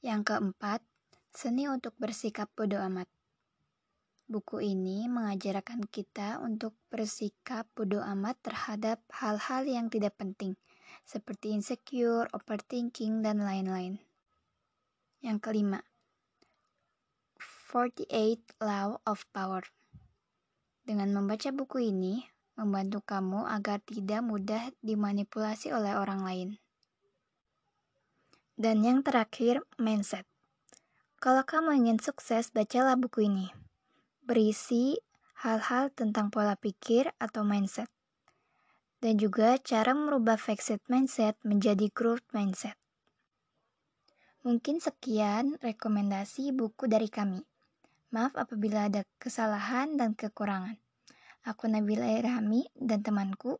Yang keempat, seni untuk bersikap bodoh amat. Buku ini mengajarkan kita untuk bersikap bodoh amat terhadap hal-hal yang tidak penting, seperti insecure, overthinking, dan lain-lain. Yang kelima, 48 Law of Power. Dengan membaca buku ini, membantu kamu agar tidak mudah dimanipulasi oleh orang lain. Dan yang terakhir, mindset. Kalau kamu ingin sukses, bacalah buku ini. Berisi hal-hal tentang pola pikir atau mindset. Dan juga cara merubah fixed mindset menjadi growth mindset. Mungkin sekian rekomendasi buku dari kami. Maaf apabila ada kesalahan dan kekurangan. Aku Nabila Irhami dan temanku